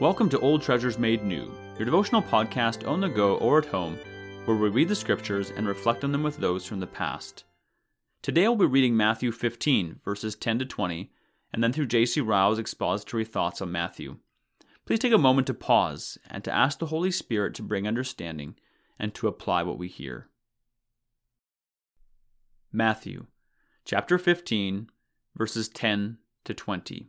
Welcome to Old Treasures Made New, your devotional podcast on the go or at home, where we read the scriptures and reflect on them with those from the past. Today I'll be reading Matthew 15, verses 10 to 20, and then through J.C. Ryle's expository thoughts on Matthew. Please take a moment to pause and to ask the Holy Spirit to bring understanding and to apply what we hear. Matthew chapter 15, verses 10 to 20.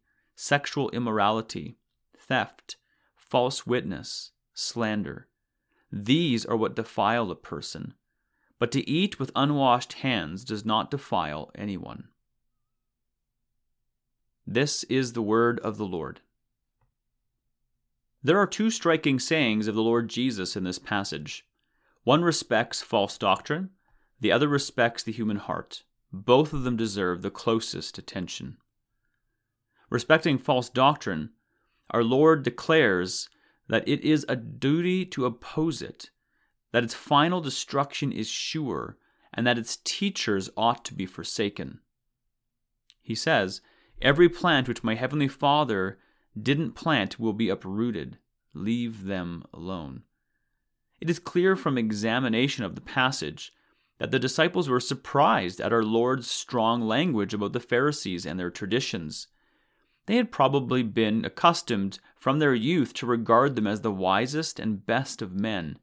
sexual immorality, theft, false witness, slander. These are what defile a person. But to eat with unwashed hands does not defile anyone. This is the word of the Lord. There are two striking sayings of the Lord Jesus in this passage. One respects false doctrine, the other respects the human heart. Both of them deserve the closest attention. Respecting false doctrine, our Lord declares that it is a duty to oppose it, that its final destruction is sure, and that its teachers ought to be forsaken. He says, Every plant which my heavenly Father didn't plant will be uprooted. Leave them alone. It is clear from examination of the passage that the disciples were surprised at our Lord's strong language about the Pharisees and their traditions. They had probably been accustomed from their youth to regard them as the wisest and best of men.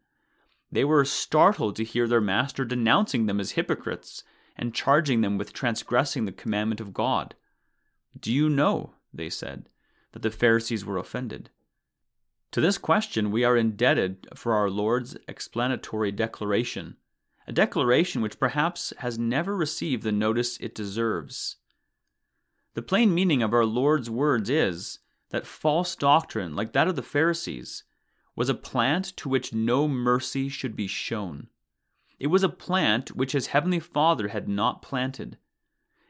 They were startled to hear their master denouncing them as hypocrites and charging them with transgressing the commandment of God. Do you know, they said, that the Pharisees were offended? To this question, we are indebted for our Lord's explanatory declaration, a declaration which perhaps has never received the notice it deserves. The plain meaning of our Lord's words is that false doctrine, like that of the Pharisees, was a plant to which no mercy should be shown. It was a plant which his heavenly Father had not planted,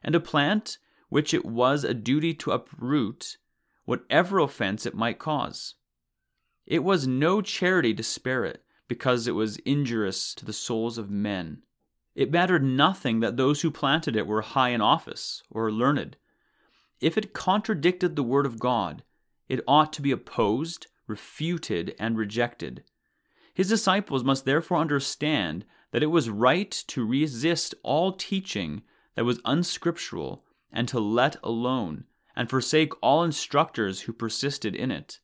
and a plant which it was a duty to uproot, whatever offense it might cause. It was no charity to spare it, because it was injurious to the souls of men. It mattered nothing that those who planted it were high in office or learned if it contradicted the Word of God, it ought to be opposed, refuted, and rejected. His disciples must therefore understand that it was right to resist all teaching that was unscriptural and to let alone, and forsake all instructors who persisted in it.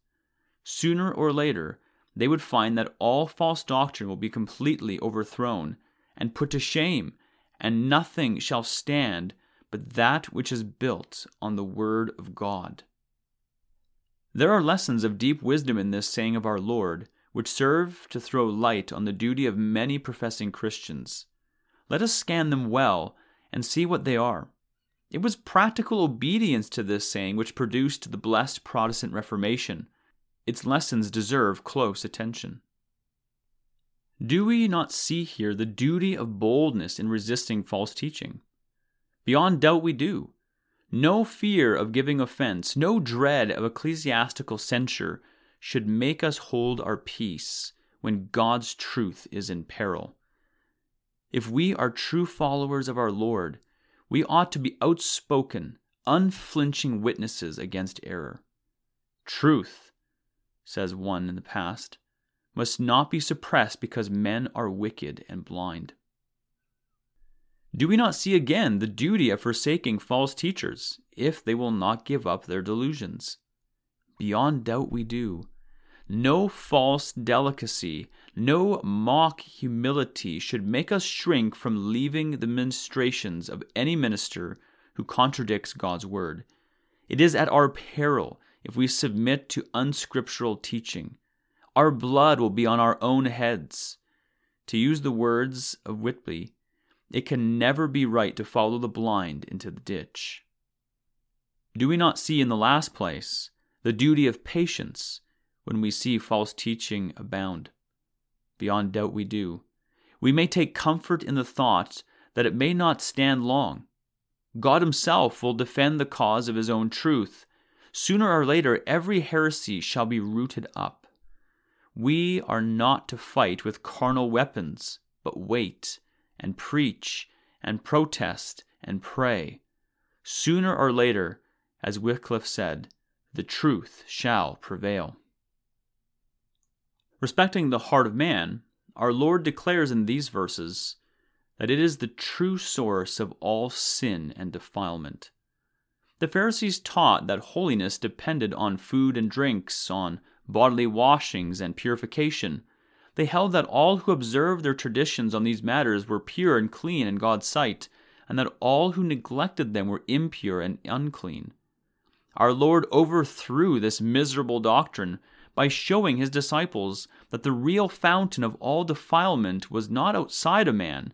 Sooner or later, they would find that all false doctrine will be completely overthrown and put to shame, and nothing shall stand but that which is built on the Word of God. There are lessons of deep wisdom in this saying of our Lord, which serve to throw light on the duty of many professing Christians. Let us scan them well and see what they are. It was practical obedience to this saying which produced the blessed Protestant Reformation. Its lessons deserve close attention. Do we not see here the duty of boldness in resisting false teaching? Beyond doubt, we do. No fear of giving offense, no dread of ecclesiastical censure should make us hold our peace when God's truth is in peril. If we are true followers of our Lord, we ought to be outspoken, unflinching witnesses against error. Truth, says one in the past, must not be suppressed because men are wicked and blind. Do we not see again the duty of forsaking false teachers if they will not give up their delusions? Beyond doubt we do. No false delicacy, no mock humility should make us shrink from leaving the ministrations of any minister who contradicts God's word. It is at our peril if we submit to unscriptural teaching. Our blood will be on our own heads. To use the words of Whitby, it can never be right to follow the blind into the ditch. Do we not see in the last place the duty of patience when we see false teaching abound? Beyond doubt we do. We may take comfort in the thought that it may not stand long. God Himself will defend the cause of His own truth. Sooner or later, every heresy shall be rooted up. We are not to fight with carnal weapons, but wait and preach and protest and pray. Sooner or later, as Wycliffe said, the truth shall prevail. Respecting the heart of man, our Lord declares in these verses that it is the true source of all sin and defilement. The Pharisees taught that holiness depended on food and drinks, on bodily washings and purification. They held that all who observed their traditions on these matters were pure and clean in God's sight, and that all who neglected them were impure and unclean. Our Lord overthrew this miserable doctrine by showing his disciples that the real fountain of all defilement was not outside a man,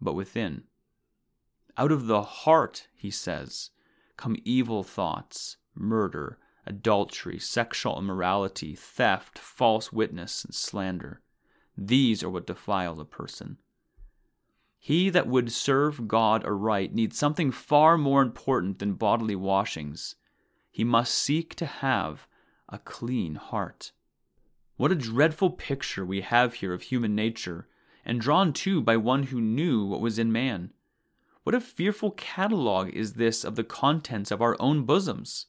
but within. Out of the heart, he says, come evil thoughts, murder, adultery, sexual immorality, theft, false witness, and slander. These are what defile a person. He that would serve God aright needs something far more important than bodily washings. He must seek to have a clean heart. What a dreadful picture we have here of human nature, and drawn too by one who knew what was in man. What a fearful catalogue is this of the contents of our own bosoms!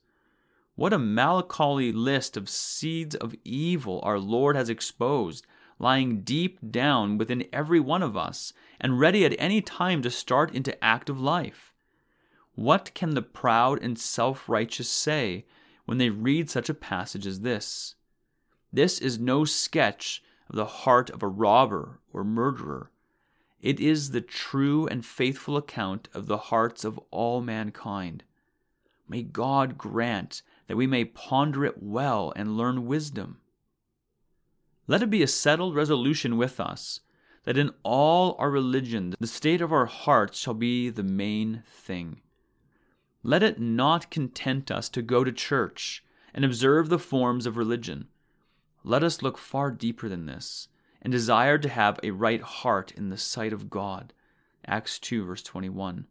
What a melancholy list of seeds of evil our Lord has exposed, lying deep down within every one of us, and ready at any time to start into active life. What can the proud and self righteous say when they read such a passage as this? This is no sketch of the heart of a robber or murderer. It is the true and faithful account of the hearts of all mankind. May God grant that we may ponder it well and learn wisdom. Let it be a settled resolution with us that in all our religion the state of our hearts shall be the main thing. Let it not content us to go to church and observe the forms of religion. Let us look far deeper than this and desire to have a right heart in the sight of God. Acts 2, verse 21.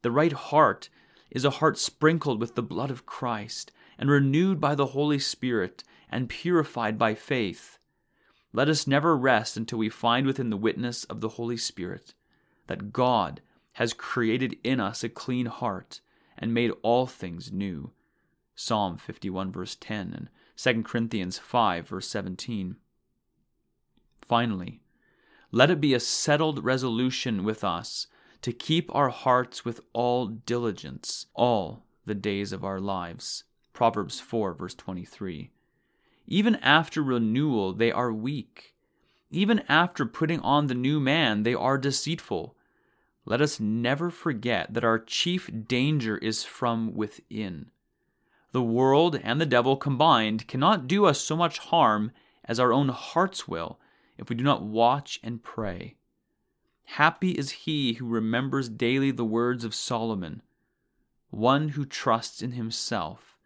The right heart is a heart sprinkled with the blood of Christ and renewed by the Holy Spirit and purified by faith. Let us never rest until we find within the witness of the Holy Spirit that God has created in us a clean heart and made all things new. Psalm 51, verse 10, and 2 Corinthians 5, verse 17. Finally, let it be a settled resolution with us to keep our hearts with all diligence all the days of our lives. Proverbs 4, verse 23. Even after renewal, they are weak. Even after putting on the new man, they are deceitful let us never forget that our chief danger is from within. The world and the devil combined cannot do us so much harm as our own hearts will if we do not watch and pray. Happy is he who remembers daily the words of Solomon. One who trusts in himself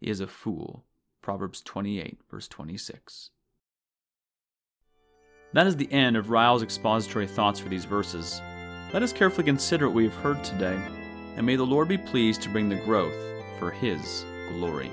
is a fool. Proverbs 28, verse 26. That is the end of Ryle's expository thoughts for these verses. Let us carefully consider what we have heard today, and may the Lord be pleased to bring the growth for His glory.